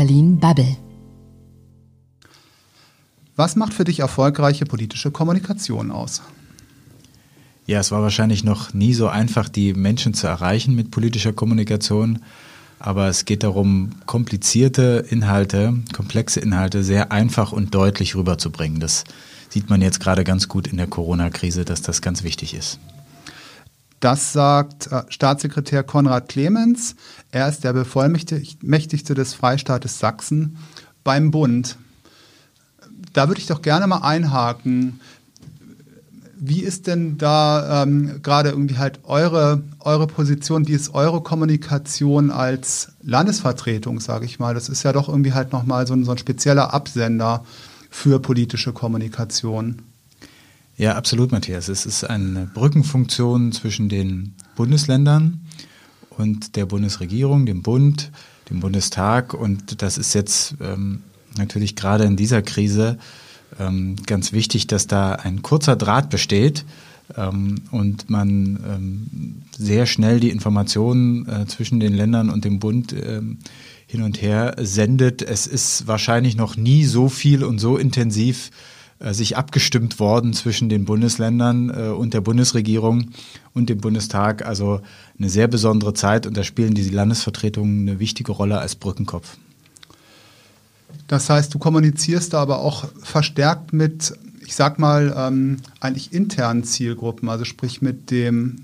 Berlin Bubble. Was macht für dich erfolgreiche politische Kommunikation aus? Ja, es war wahrscheinlich noch nie so einfach, die Menschen zu erreichen mit politischer Kommunikation. Aber es geht darum, komplizierte Inhalte, komplexe Inhalte sehr einfach und deutlich rüberzubringen. Das sieht man jetzt gerade ganz gut in der Corona-Krise, dass das ganz wichtig ist. Das sagt äh, Staatssekretär Konrad Clemens. Er ist der Bevollmächtigte des Freistaates Sachsen beim Bund da würde ich doch gerne mal einhaken. Wie ist denn da ähm, gerade irgendwie halt eure, eure Position, wie ist eure Kommunikation als Landesvertretung, sage ich mal? Das ist ja doch irgendwie halt nochmal so ein, so ein spezieller Absender für politische Kommunikation. Ja, absolut, Matthias. Es ist eine Brückenfunktion zwischen den Bundesländern und der Bundesregierung, dem Bund, dem Bundestag. Und das ist jetzt ähm, natürlich gerade in dieser Krise ähm, ganz wichtig, dass da ein kurzer Draht besteht ähm, und man ähm, sehr schnell die Informationen äh, zwischen den Ländern und dem Bund ähm, hin und her sendet. Es ist wahrscheinlich noch nie so viel und so intensiv sich abgestimmt worden zwischen den Bundesländern äh, und der Bundesregierung und dem Bundestag. Also eine sehr besondere Zeit und da spielen die Landesvertretungen eine wichtige Rolle als Brückenkopf. Das heißt, du kommunizierst da aber auch verstärkt mit, ich sag mal, ähm, eigentlich internen Zielgruppen, also sprich mit dem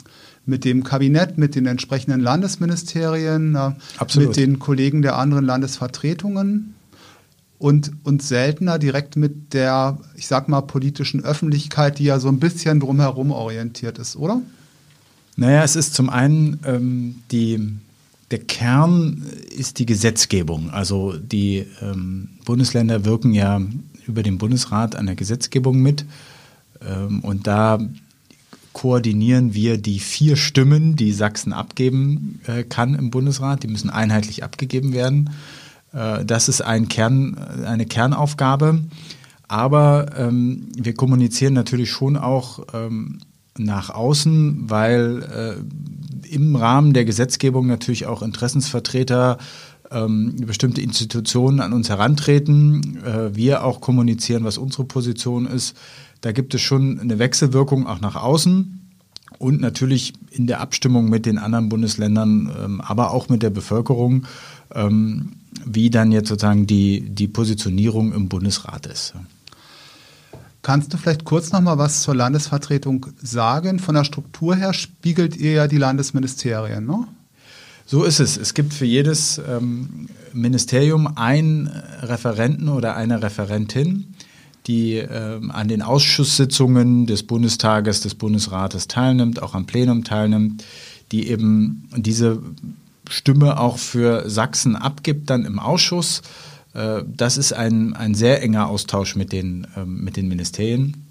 mit dem Kabinett, mit den entsprechenden Landesministerien, äh, mit den Kollegen der anderen Landesvertretungen und, und seltener direkt mit der, ich sag mal, politischen Öffentlichkeit, die ja so ein bisschen drumherum orientiert ist, oder? Naja, es ist zum einen ähm, die der Kern ist die Gesetzgebung. Also die ähm, Bundesländer wirken ja über den Bundesrat an der Gesetzgebung mit. Ähm, und da koordinieren wir die vier Stimmen, die Sachsen abgeben äh, kann im Bundesrat. Die müssen einheitlich abgegeben werden. Äh, das ist ein Kern, eine Kernaufgabe. Aber ähm, wir kommunizieren natürlich schon auch ähm, nach außen, weil äh, im Rahmen der Gesetzgebung natürlich auch Interessensvertreter ähm, bestimmte Institutionen an uns herantreten, äh, wir auch kommunizieren, was unsere Position ist. Da gibt es schon eine Wechselwirkung auch nach außen und natürlich in der Abstimmung mit den anderen Bundesländern, ähm, aber auch mit der Bevölkerung, ähm, wie dann jetzt sozusagen die, die Positionierung im Bundesrat ist. Kannst du vielleicht kurz noch mal was zur Landesvertretung sagen? Von der Struktur her spiegelt ihr ja die Landesministerien, ne? So ist es. Es gibt für jedes ähm, Ministerium einen Referenten oder eine Referentin, die ähm, an den Ausschusssitzungen des Bundestages, des Bundesrates teilnimmt, auch am Plenum teilnimmt, die eben diese Stimme auch für Sachsen abgibt, dann im Ausschuss äh, das ist ein, ein sehr enger Austausch mit den, ähm, mit den Ministerien.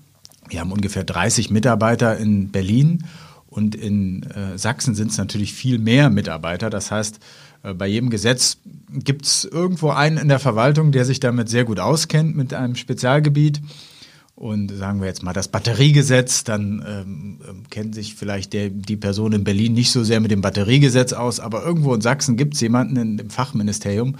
Wir haben ungefähr 30 Mitarbeiter in Berlin und in äh, Sachsen sind es natürlich viel mehr Mitarbeiter. Das heißt, äh, bei jedem Gesetz gibt es irgendwo einen in der Verwaltung, der sich damit sehr gut auskennt mit einem Spezialgebiet. Und sagen wir jetzt mal das Batteriegesetz, dann ähm, ähm kennt sich vielleicht der, die Person in Berlin nicht so sehr mit dem Batteriegesetz aus, aber irgendwo in Sachsen gibt es jemanden in dem Fachministerium,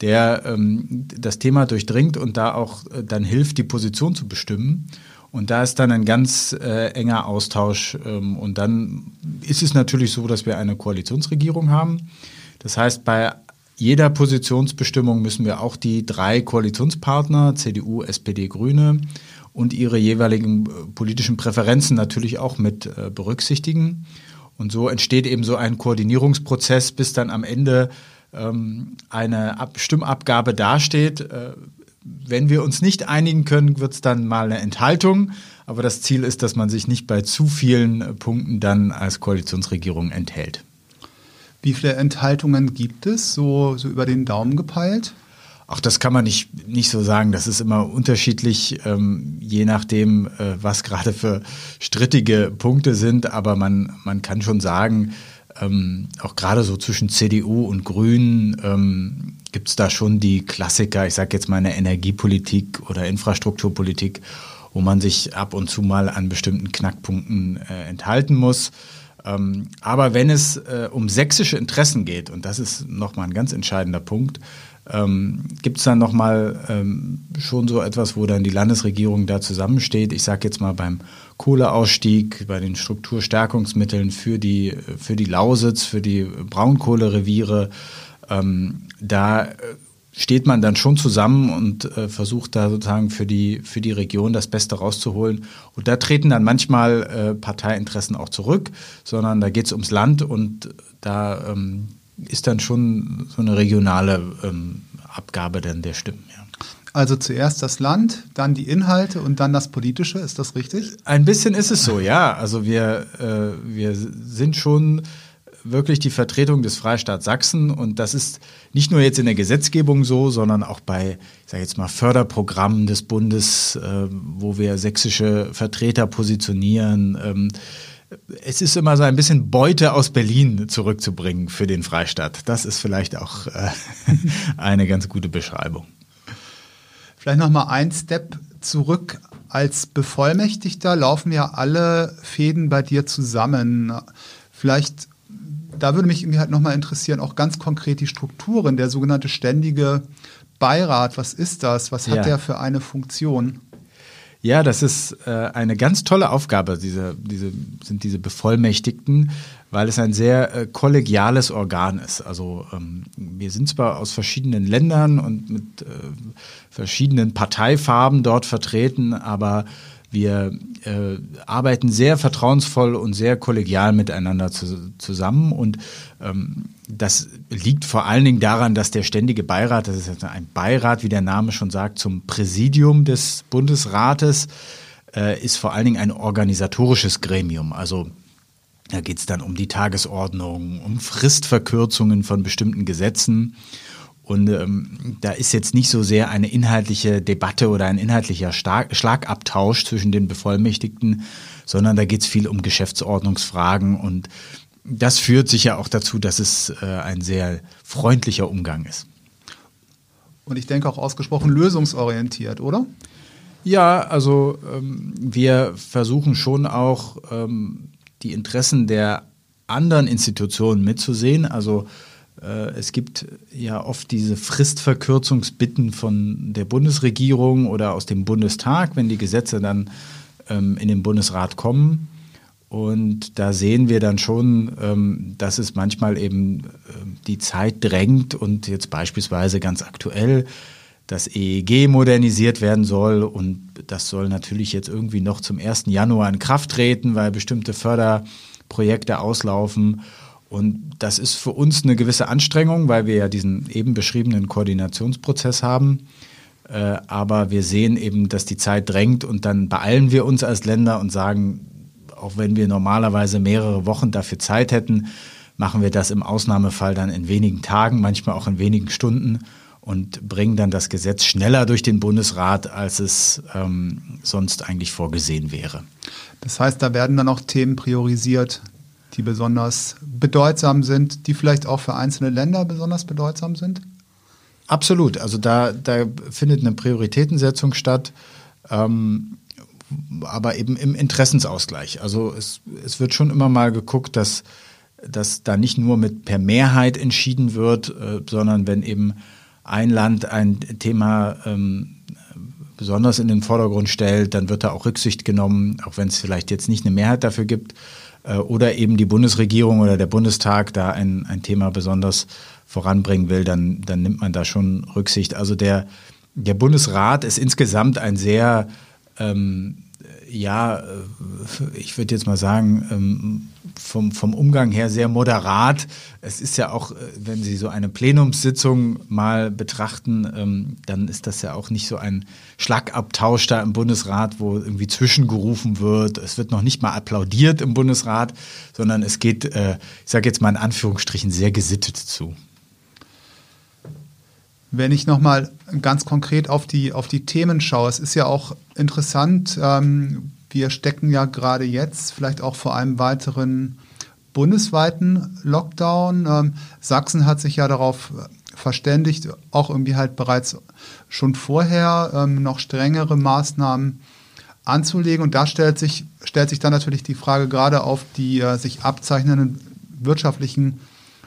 der ähm, das Thema durchdringt und da auch äh, dann hilft, die Position zu bestimmen. Und da ist dann ein ganz äh, enger Austausch. Ähm, und dann ist es natürlich so, dass wir eine Koalitionsregierung haben. Das heißt, bei jeder Positionsbestimmung müssen wir auch die drei Koalitionspartner, CDU, SPD, Grüne, und ihre jeweiligen äh, politischen Präferenzen natürlich auch mit äh, berücksichtigen. Und so entsteht eben so ein Koordinierungsprozess, bis dann am Ende ähm, eine Ab Stimmabgabe dasteht. Äh, wenn wir uns nicht einigen können, wird es dann mal eine Enthaltung. Aber das Ziel ist, dass man sich nicht bei zu vielen Punkten dann als Koalitionsregierung enthält. Wie viele Enthaltungen gibt es, so, so über den Daumen gepeilt? Auch das kann man nicht, nicht so sagen. Das ist immer unterschiedlich, ähm, je nachdem, äh, was gerade für strittige Punkte sind. Aber man, man kann schon sagen, ähm, auch gerade so zwischen CDU und Grünen ähm, gibt es da schon die Klassiker, ich sage jetzt mal eine Energiepolitik oder Infrastrukturpolitik, wo man sich ab und zu mal an bestimmten Knackpunkten äh, enthalten muss. Ähm, aber wenn es äh, um sächsische Interessen geht, und das ist nochmal ein ganz entscheidender Punkt, ähm, gibt es dann nochmal ähm, schon so etwas, wo dann die Landesregierung da zusammensteht. Ich sage jetzt mal beim Kohleausstieg, bei den Strukturstärkungsmitteln für die, für die Lausitz, für die Braunkohlereviere. Ähm, da äh, steht man dann schon zusammen und äh, versucht da sozusagen für die, für die Region das Beste rauszuholen. Und da treten dann manchmal äh, Parteiinteressen auch zurück, sondern da geht es ums Land und da ähm, ist dann schon so eine regionale ähm, Abgabe dann der Stimmen. Ja. Also zuerst das Land, dann die Inhalte und dann das Politische, ist das richtig? Ein bisschen ist es so, ja. Also wir, äh, wir sind schon wirklich die Vertretung des Freistaats Sachsen und das ist nicht nur jetzt in der Gesetzgebung so, sondern auch bei, ich sage jetzt mal, Förderprogrammen des Bundes, äh, wo wir sächsische Vertreter positionieren. Ähm, es ist immer so ein bisschen Beute aus Berlin zurückzubringen für den Freistaat. Das ist vielleicht auch äh, eine ganz gute Beschreibung. Vielleicht noch mal ein Step zurück. Als Bevollmächtigter laufen ja alle Fäden bei dir zusammen. Vielleicht da würde mich irgendwie halt nochmal interessieren, auch ganz konkret die Strukturen, der sogenannte ständige Beirat. Was ist das? Was hat ja. der für eine Funktion? Ja, das ist äh, eine ganz tolle Aufgabe, diese, diese, sind diese Bevollmächtigten, weil es ein sehr äh, kollegiales Organ ist. Also ähm, wir sind zwar aus verschiedenen Ländern und mit äh, verschiedenen Parteifarben dort vertreten, aber wir äh, arbeiten sehr vertrauensvoll und sehr kollegial miteinander zu, zusammen. Und ähm, das liegt vor allen Dingen daran, dass der ständige Beirat, das ist ein Beirat, wie der Name schon sagt, zum Präsidium des Bundesrates, äh, ist vor allen Dingen ein organisatorisches Gremium. Also da geht es dann um die Tagesordnung, um Fristverkürzungen von bestimmten Gesetzen. Und ähm, da ist jetzt nicht so sehr eine inhaltliche Debatte oder ein inhaltlicher Stark Schlagabtausch zwischen den Bevollmächtigten, sondern da geht es viel um Geschäftsordnungsfragen und das führt sicher auch dazu, dass es äh, ein sehr freundlicher Umgang ist. Und ich denke auch ausgesprochen lösungsorientiert, oder? Ja, also ähm, wir versuchen schon auch ähm, die Interessen der anderen Institutionen mitzusehen. Also es gibt ja oft diese Fristverkürzungsbitten von der Bundesregierung oder aus dem Bundestag, wenn die Gesetze dann ähm, in den Bundesrat kommen. Und da sehen wir dann schon, ähm, dass es manchmal eben äh, die Zeit drängt und jetzt beispielsweise ganz aktuell das EEG modernisiert werden soll. Und das soll natürlich jetzt irgendwie noch zum 1. Januar in Kraft treten, weil bestimmte Förderprojekte auslaufen. Und das ist für uns eine gewisse Anstrengung, weil wir ja diesen eben beschriebenen Koordinationsprozess haben. Äh, aber wir sehen eben, dass die Zeit drängt und dann beeilen wir uns als Länder und sagen, auch wenn wir normalerweise mehrere Wochen dafür Zeit hätten, machen wir das im Ausnahmefall dann in wenigen Tagen, manchmal auch in wenigen Stunden und bringen dann das Gesetz schneller durch den Bundesrat, als es ähm, sonst eigentlich vorgesehen wäre. Das heißt, da werden dann auch Themen priorisiert, die besonders bedeutsam sind, die vielleicht auch für einzelne Länder besonders bedeutsam sind? Absolut. Also da, da findet eine Prioritätensetzung statt, ähm, aber eben im Interessensausgleich. Also es, es wird schon immer mal geguckt, dass, dass da nicht nur mit per Mehrheit entschieden wird, äh, sondern wenn eben ein Land ein Thema ähm, besonders in den Vordergrund stellt, dann wird da auch Rücksicht genommen, auch wenn es vielleicht jetzt nicht eine Mehrheit dafür gibt. Äh, oder eben die Bundesregierung oder der Bundestag da ein, ein Thema besonders voranbringen will, dann, dann nimmt man da schon Rücksicht. Also der, der Bundesrat ist insgesamt ein sehr ähm, ja, äh, ich würde jetzt mal sagen, ähm, vom, vom Umgang her sehr moderat. Es ist ja auch, äh, wenn Sie so eine Plenumssitzung mal betrachten, ähm, dann ist das ja auch nicht so ein Schlagabtausch da im Bundesrat, wo irgendwie zwischengerufen wird. Es wird noch nicht mal applaudiert im Bundesrat, sondern es geht, äh, ich sage jetzt mal in Anführungsstrichen, sehr gesittet zu. Wenn ich nochmal ganz konkret auf die, auf die Themen schaue, es ist ja auch interessant, ähm, wir stecken ja gerade jetzt vielleicht auch vor einem weiteren bundesweiten Lockdown. Ähm, Sachsen hat sich ja darauf verständigt, auch irgendwie halt bereits schon vorher ähm, noch strengere Maßnahmen anzulegen. Und da stellt sich, stellt sich dann natürlich die Frage gerade auf die äh, sich abzeichnenden wirtschaftlichen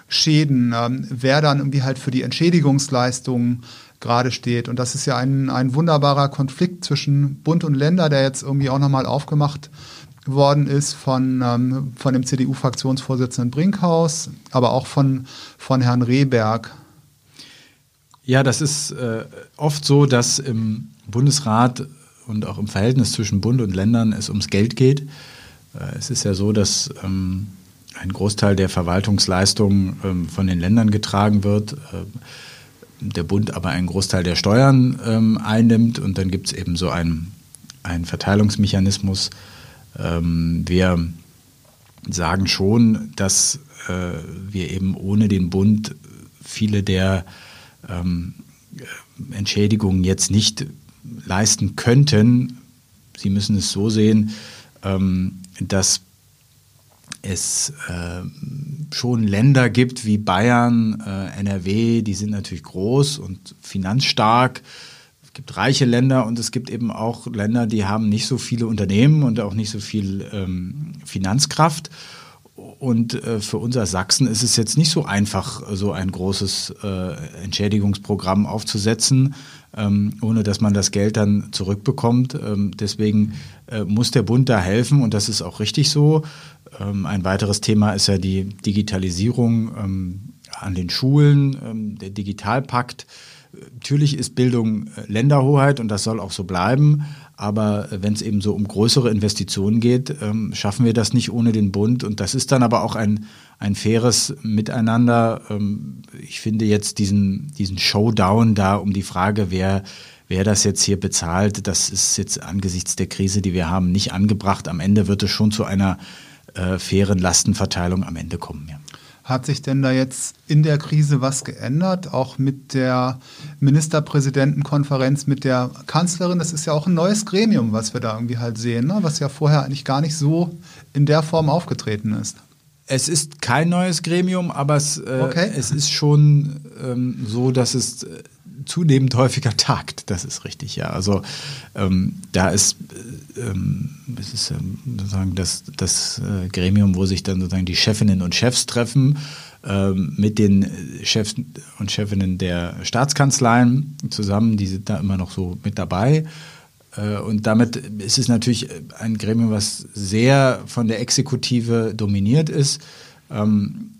Schäden, ähm, wer dann irgendwie halt für die Entschädigungsleistungen gerade steht. Und das ist ja ein, ein wunderbarer Konflikt zwischen Bund und Länder, der jetzt irgendwie auch nochmal aufgemacht worden ist von, ähm, von dem CDU-Fraktionsvorsitzenden Brinkhaus, aber auch von, von Herrn Rehberg. Ja, das ist äh, oft so, dass im Bundesrat und auch im Verhältnis zwischen Bund und Ländern es ums Geld geht. Äh, es ist ja so, dass ähm, ein Großteil der Verwaltungsleistungen ähm, von den Ländern getragen wird, äh, der Bund aber einen Großteil der Steuern ähm, einnimmt und dann gibt es eben so einen, einen Verteilungsmechanismus. Ähm, wir sagen schon, dass äh, wir eben ohne den Bund viele der ähm, Entschädigungen jetzt nicht leisten könnten. Sie müssen es so sehen, ähm, dass es äh, schon Länder gibt wie Bayern, äh, NRW, die sind natürlich groß und finanzstark. Es gibt reiche Länder und es gibt eben auch Länder, die haben nicht so viele Unternehmen und auch nicht so viel ähm, Finanzkraft. Und äh, für unser Sachsen ist es jetzt nicht so einfach, so ein großes äh, Entschädigungsprogramm aufzusetzen, ähm, ohne dass man das Geld dann zurückbekommt. Ähm, deswegen äh, muss der Bund da helfen und das ist auch richtig so. Ähm, ein weiteres Thema ist ja die Digitalisierung an den Schulen, der Digitalpakt. Natürlich ist Bildung Länderhoheit und das soll auch so bleiben. Aber wenn es eben so um größere Investitionen geht, ähm, schaffen wir das nicht ohne den Bund. Und das ist dann aber auch ein, ein faires Miteinander. Ähm, ich finde jetzt diesen, diesen Showdown da um die Frage, wer, wer das jetzt hier bezahlt, das ist jetzt angesichts der Krise, die wir haben, nicht angebracht. Am Ende wird es schon zu einer äh, fairen Lastenverteilung am Ende kommen. Ja. Hat sich denn da jetzt in der Krise was geändert, auch mit der Ministerpräsidentenkonferenz, mit der Kanzlerin? Das ist ja auch ein neues Gremium, was wir da irgendwie halt sehen, ne? was ja vorher eigentlich gar nicht so in der Form aufgetreten ist. Es ist kein neues Gremium, aber es, äh, okay. es ist schon ähm, so, dass es äh, zunehmend häufiger tagt. Das ist richtig, ja. Also ähm, da ist, äh, ähm, es ist ähm, sozusagen das, das äh, Gremium, wo sich dann sozusagen die Chefinnen und Chefs treffen ähm, mit den Chefs und Chefinnen der Staatskanzleien zusammen. Die sind da immer noch so mit dabei. Äh, und damit ist es natürlich ein Gremium, was sehr von der Exekutive dominiert ist. Ähm,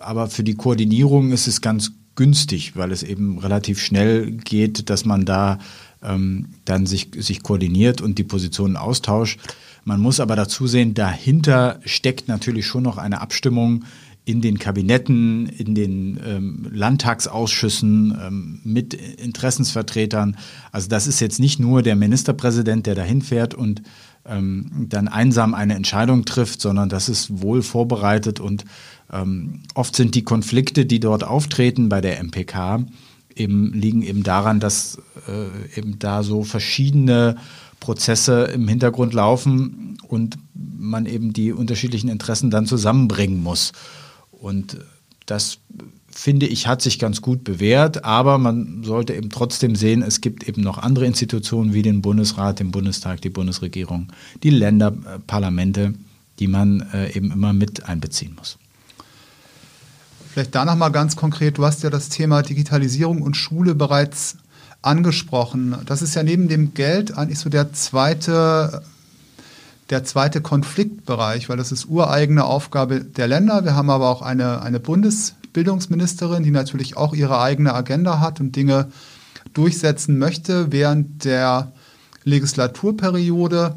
aber für die Koordinierung ist es ganz günstig, weil es eben relativ schnell geht, dass man da ähm, dann sich, sich koordiniert und die Positionen austauscht. Man muss aber dazu sehen, dahinter steckt natürlich schon noch eine Abstimmung in den Kabinetten, in den ähm, Landtagsausschüssen ähm, mit Interessensvertretern. Also das ist jetzt nicht nur der Ministerpräsident, der dahin fährt und ähm, dann einsam eine Entscheidung trifft, sondern das ist wohl vorbereitet und ähm, oft sind die Konflikte, die dort auftreten bei der MPK, eben, liegen eben daran, dass äh, eben da so verschiedene Prozesse im Hintergrund laufen und man eben die unterschiedlichen Interessen dann zusammenbringen muss. Und das finde ich, hat sich ganz gut bewährt, aber man sollte eben trotzdem sehen, es gibt eben noch andere Institutionen wie den Bundesrat, den Bundestag, die Bundesregierung, die Länderparlamente, die man äh, eben immer mit einbeziehen muss. Vielleicht da nochmal ganz konkret, du hast ja das Thema Digitalisierung und Schule bereits angesprochen. Das ist ja neben dem Geld eigentlich so der zweite, der zweite Konfliktbereich, weil das ist ureigene Aufgabe der Länder. Wir haben aber auch eine, eine Bundesbildungsministerin, die natürlich auch ihre eigene Agenda hat und Dinge durchsetzen möchte während der Legislaturperiode.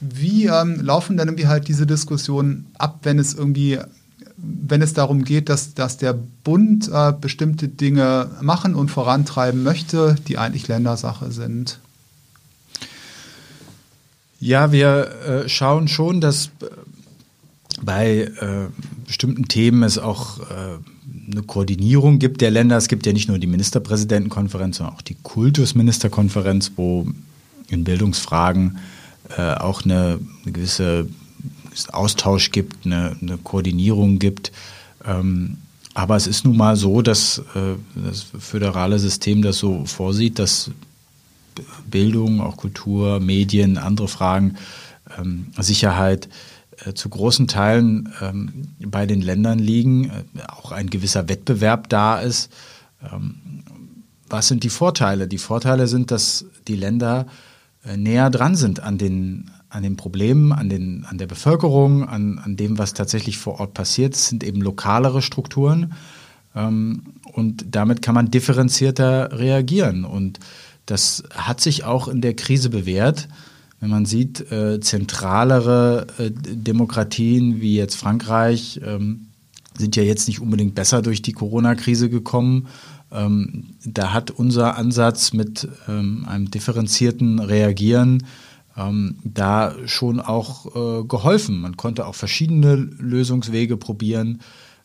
Wie ähm, laufen dann irgendwie halt diese Diskussionen ab, wenn es irgendwie wenn es darum geht, dass, dass der Bund äh, bestimmte Dinge machen und vorantreiben möchte, die eigentlich Ländersache sind? Ja, wir äh, schauen schon, dass äh, bei äh, bestimmten Themen es auch äh, eine Koordinierung gibt der Länder. Es gibt ja nicht nur die Ministerpräsidentenkonferenz, sondern auch die Kultusministerkonferenz, wo in Bildungsfragen äh, auch eine, eine gewisse Austausch gibt, eine, eine Koordinierung gibt. Ähm, aber es ist nun mal so, dass äh, das föderale System das so vorsieht, dass Bildung, auch Kultur, Medien, andere Fragen, ähm, Sicherheit äh, zu großen Teilen ähm, bei den Ländern liegen, äh, auch ein gewisser Wettbewerb da ist. Ähm, was sind die Vorteile? Die Vorteile sind, dass die Länder äh, näher dran sind an den, an den Problemen, an, den, an der Bevölkerung, an, an dem, was tatsächlich vor Ort passiert. Es sind eben lokalere Strukturen ähm, und damit kann man differenzierter reagieren. Und das hat sich auch in der Krise bewährt. Wenn man sieht, äh, zentralere äh, Demokratien wie jetzt Frankreich ähm, sind ja jetzt nicht unbedingt besser durch die Corona-Krise gekommen. Ähm, da hat unser Ansatz mit ähm, einem differenzierten Reagieren ähm, da schon auch äh, geholfen. Man konnte auch verschiedene Lösungswege probieren.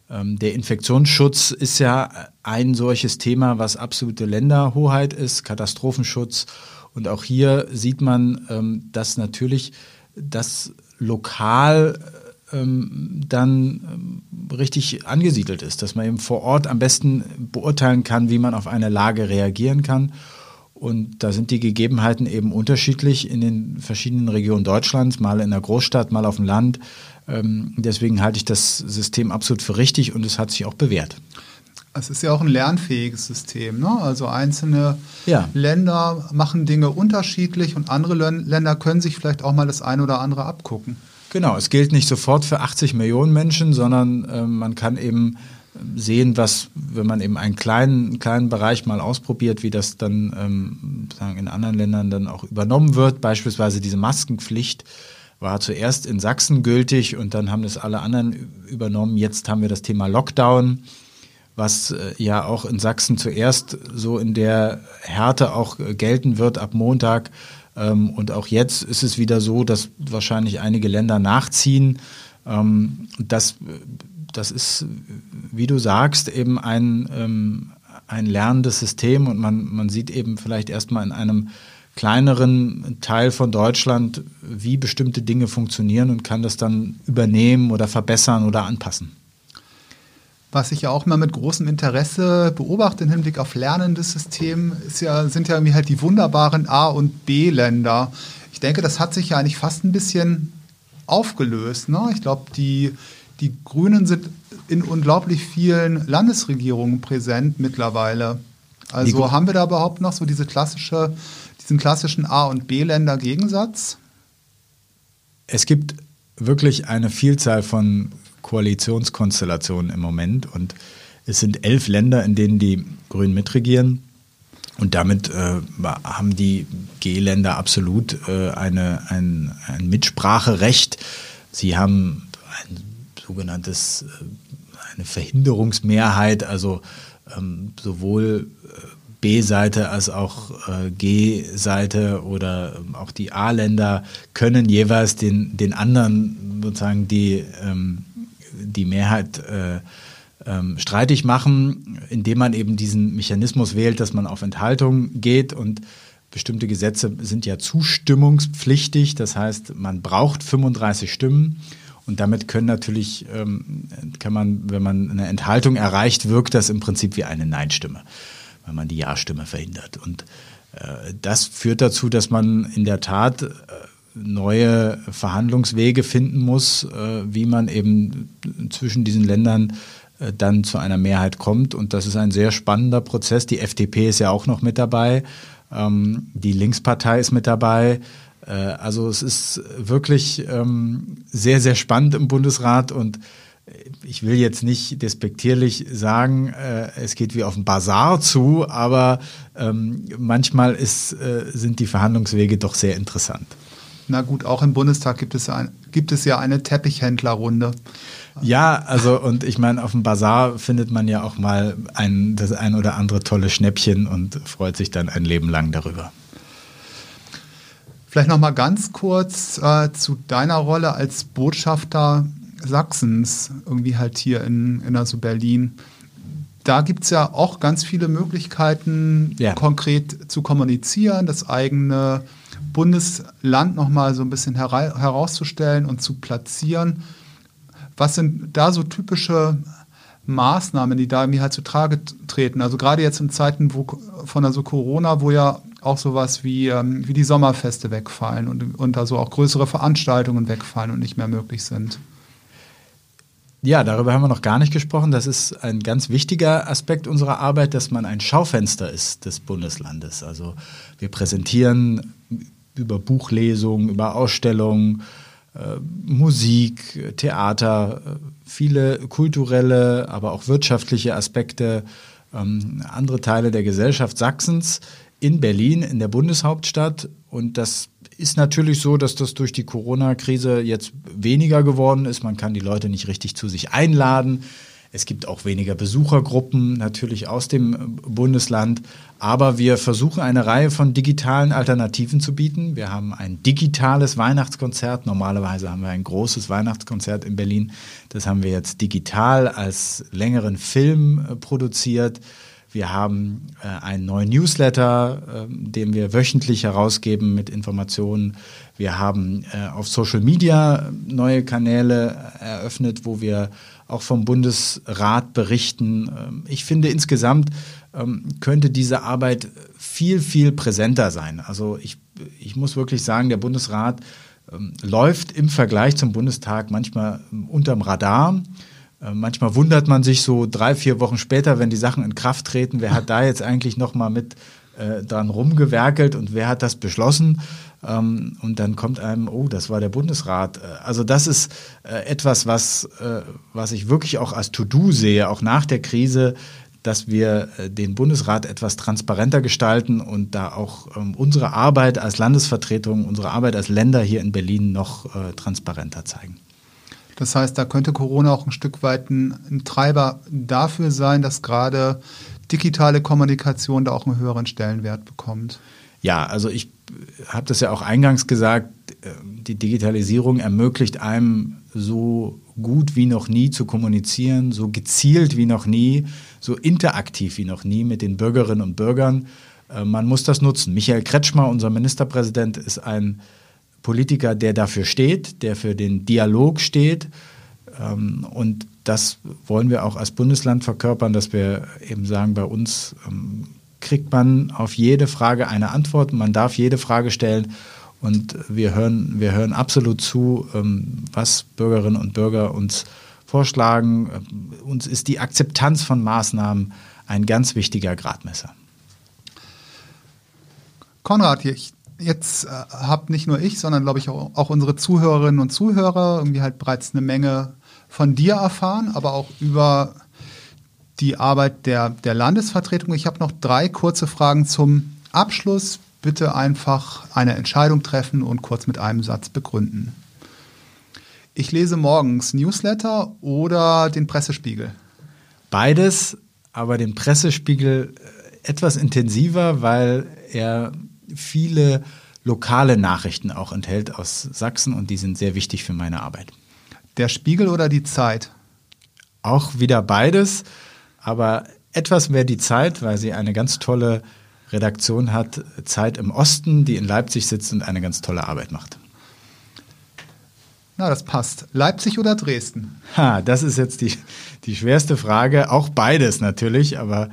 Ähm, der Infektionsschutz ist ja ein solches Thema, was absolute Länderhoheit ist, Katastrophenschutz. Und auch hier sieht man, ähm, dass natürlich das lokal ähm, dann richtig angesiedelt ist, dass man eben vor Ort am besten beurteilen kann, wie man auf eine Lage reagieren kann. Und da sind die Gegebenheiten eben unterschiedlich in den verschiedenen Regionen Deutschlands, mal in der Großstadt, mal auf dem Land. Ähm, deswegen halte ich das System absolut für richtig und es hat sich auch bewährt. Es ist ja auch ein lernfähiges System. Ne? Also einzelne ja. Länder machen Dinge unterschiedlich und andere Länder können sich vielleicht auch mal das eine oder andere abgucken. Genau, es gilt nicht sofort für 80 Millionen Menschen, sondern äh, man kann eben sehen, was, wenn man eben einen kleinen, kleinen Bereich mal ausprobiert, wie das dann ähm, in anderen Ländern dann auch übernommen wird. Beispielsweise diese Maskenpflicht war zuerst in Sachsen gültig und dann haben das alle anderen übernommen. Jetzt haben wir das Thema Lockdown, was äh, ja auch in Sachsen zuerst so in der Härte auch äh, gelten wird ab Montag. Ähm, und auch jetzt ist es wieder so, dass wahrscheinlich einige Länder nachziehen. Ähm, das das ist, wie du sagst, eben ein, ähm, ein lernendes System und man, man sieht eben vielleicht erstmal in einem kleineren Teil von Deutschland, wie bestimmte Dinge funktionieren und kann das dann übernehmen oder verbessern oder anpassen. Was ich ja auch mal mit großem Interesse beobachte im Hinblick auf lernendes System, ja, sind ja irgendwie halt die wunderbaren A- und B-Länder. Ich denke, das hat sich ja eigentlich fast ein bisschen aufgelöst. Ne? Ich glaube, die die Grünen sind in unglaublich vielen Landesregierungen präsent mittlerweile. Also haben wir da überhaupt noch so diese klassische, diesen klassischen A- und B-Länder-Gegensatz? Es gibt wirklich eine Vielzahl von Koalitionskonstellationen im Moment und es sind elf Länder, in denen die Grünen mitregieren. Und damit äh, haben die G-Länder absolut äh, eine, ein, ein Mitspracherecht. Sie haben sogenanntes äh, eine Verhinderungsmehrheit, also ähm, sowohl äh, B-Seite als auch äh, G-Seite oder ähm, auch die A-Länder können jeweils den, den anderen sozusagen die, ähm, die Mehrheit äh, ähm, streitig machen, indem man eben diesen Mechanismus wählt, dass man auf Enthaltung geht und bestimmte Gesetze sind ja zustimmungspflichtig, das heißt, man braucht 35 Stimmen und damit können natürlich, ähm, kann man, wenn man eine Enthaltung erreicht, wirkt das im Prinzip wie eine Nein-Stimme, wenn man die Ja-Stimme verhindert. Und äh, das führt dazu, dass man in der Tat äh, neue Verhandlungswege finden muss, äh, wie man eben zwischen diesen Ländern dann zu einer Mehrheit kommt. Und das ist ein sehr spannender Prozess. Die FDP ist ja auch noch mit dabei. Ähm, die Linkspartei ist mit dabei. Also es ist wirklich ähm, sehr, sehr spannend im Bundesrat und ich will jetzt nicht despektierlich sagen, äh, es geht wie auf dem Bazar zu, aber ähm, manchmal ist, äh, sind die Verhandlungswege doch sehr interessant. Na gut, auch im Bundestag gibt es, ein, gibt es ja eine Teppichhändlerrunde. Ja, also und ich meine, auf dem Bazar findet man ja auch mal ein, das ein oder andere tolle Schnäppchen und freut sich dann ein Leben lang darüber. Vielleicht noch mal ganz kurz äh, zu deiner Rolle als Botschafter Sachsens, irgendwie halt hier in, in also Berlin. Da gibt es ja auch ganz viele Möglichkeiten, ja. konkret zu kommunizieren, das eigene Bundesland noch mal so ein bisschen herauszustellen und zu platzieren. Was sind da so typische Maßnahmen, die da irgendwie halt zu Trage treten? Also gerade jetzt in Zeiten wo, von also Corona, wo ja auch sowas wie, ähm, wie die Sommerfeste wegfallen und, und also auch größere Veranstaltungen wegfallen und nicht mehr möglich sind. Ja, darüber haben wir noch gar nicht gesprochen. Das ist ein ganz wichtiger Aspekt unserer Arbeit, dass man ein Schaufenster ist des Bundeslandes. Also wir präsentieren über Buchlesungen, über Ausstellungen, äh, Musik, Theater, äh, viele kulturelle, aber auch wirtschaftliche Aspekte, ähm, andere Teile der Gesellschaft Sachsens in Berlin, in der Bundeshauptstadt. Und das ist natürlich so, dass das durch die Corona-Krise jetzt weniger geworden ist. Man kann die Leute nicht richtig zu sich einladen. Es gibt auch weniger Besuchergruppen natürlich aus dem Bundesland. Aber wir versuchen eine Reihe von digitalen Alternativen zu bieten. Wir haben ein digitales Weihnachtskonzert. Normalerweise haben wir ein großes Weihnachtskonzert in Berlin. Das haben wir jetzt digital als längeren Film produziert. Wir haben äh, einen neuen Newsletter, äh, den wir wöchentlich herausgeben mit Informationen. Wir haben äh, auf Social Media neue Kanäle eröffnet, wo wir auch vom Bundesrat berichten. Ähm, ich finde insgesamt ähm, könnte diese Arbeit viel, viel präsenter sein. Also ich, ich muss wirklich sagen, der Bundesrat ähm, läuft im Vergleich zum Bundestag manchmal unterm Radar. Äh, manchmal wundert man sich so drei, vier Wochen später, wenn die Sachen in Kraft treten, wer hat da jetzt eigentlich noch mal mit äh, dran rumgewerkelt und wer hat das beschlossen? Ähm, und dann kommt einem, oh, das war der Bundesrat. Äh, also das ist äh, etwas, was, äh, was ich wirklich auch als To-Do sehe, auch nach der Krise, dass wir äh, den Bundesrat etwas transparenter gestalten und da auch ähm, unsere Arbeit als Landesvertretung, unsere Arbeit als Länder hier in Berlin noch transparenter zeigen. Das heißt, da könnte Corona auch ein Stück weit ein, ein Treiber dafür sein, dass gerade digitale Kommunikation da auch einen höheren Stellenwert bekommt. Ja, also ich habe das ja auch eingangs gesagt, äh, die Digitalisierung ermöglicht einem so gut wie noch nie zu kommunizieren, so gezielt wie noch nie, so interaktiv wie noch nie mit den Bürgerinnen und Bürgern. Äh, man muss das nutzen. Michael Kretschmer, unser Ministerpräsident, ist ein Politiker, der dafür steht, der für den Dialog steht. Ähm, und das wollen wir auch als Bundesland verkörpern, dass wir eben sagen, bei uns ähm, kriegt man auf jede Frage eine Antwort, man darf jede Frage stellen und wir hören, wir hören absolut zu, ähm, was Bürgerinnen und Bürger uns vorschlagen. Uns ist die Akzeptanz von Maßnahmen ein ganz wichtiger Gradmesser. Konrad, ich jetzt äh, habe nicht nur ich, sondern glaube ich auch, auch, unsere Zuhörerinnen und Zuhörer irgendwie halt bereits eine Menge von dir erfahren, aber auch über die Arbeit der, der Landesvertretung. Ich habe noch drei kurze Fragen zum Abschluss. Bitte einfach eine Entscheidung treffen und kurz mit einem Satz begründen. Ich lese morgens Newsletter oder den Pressespiegel. Beides, aber den Pressespiegel äh, etwas intensiver, weil er viele lokale Nachrichten auch enthält aus Sachsen und die sind sehr wichtig für meine Arbeit. Der Spiegel oder die Zeit? Auch wieder beides, aber etwas mehr die Zeit, weil sie eine ganz tolle Redaktion hat, Zeit im Osten, die in Leipzig sitzt und eine ganz tolle Arbeit macht. Na, das passt. Leipzig oder Dresden? Ha, das ist jetzt die, die schwerste Frage. Auch beides natürlich, aber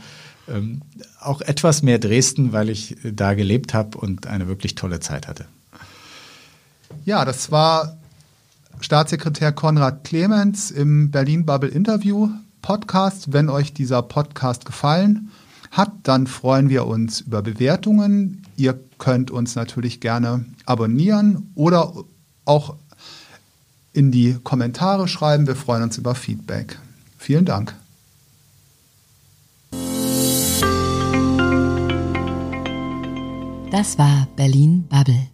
ähm, auch etwas mehr Dresden, weil ich da gelebt habe und eine wirklich tolle Zeit hatte. Ja, das war Staatssekretär Konrad Clemens im Berlin Bubble Interview Podcast. Wenn euch dieser Podcast gefallen hat, dann freuen wir uns über Bewertungen. Ihr könnt uns natürlich gerne abonnieren oder auch in die Kommentare schreiben. Wir freuen uns über Feedback. Vielen Dank. Das war Berlin Bubble.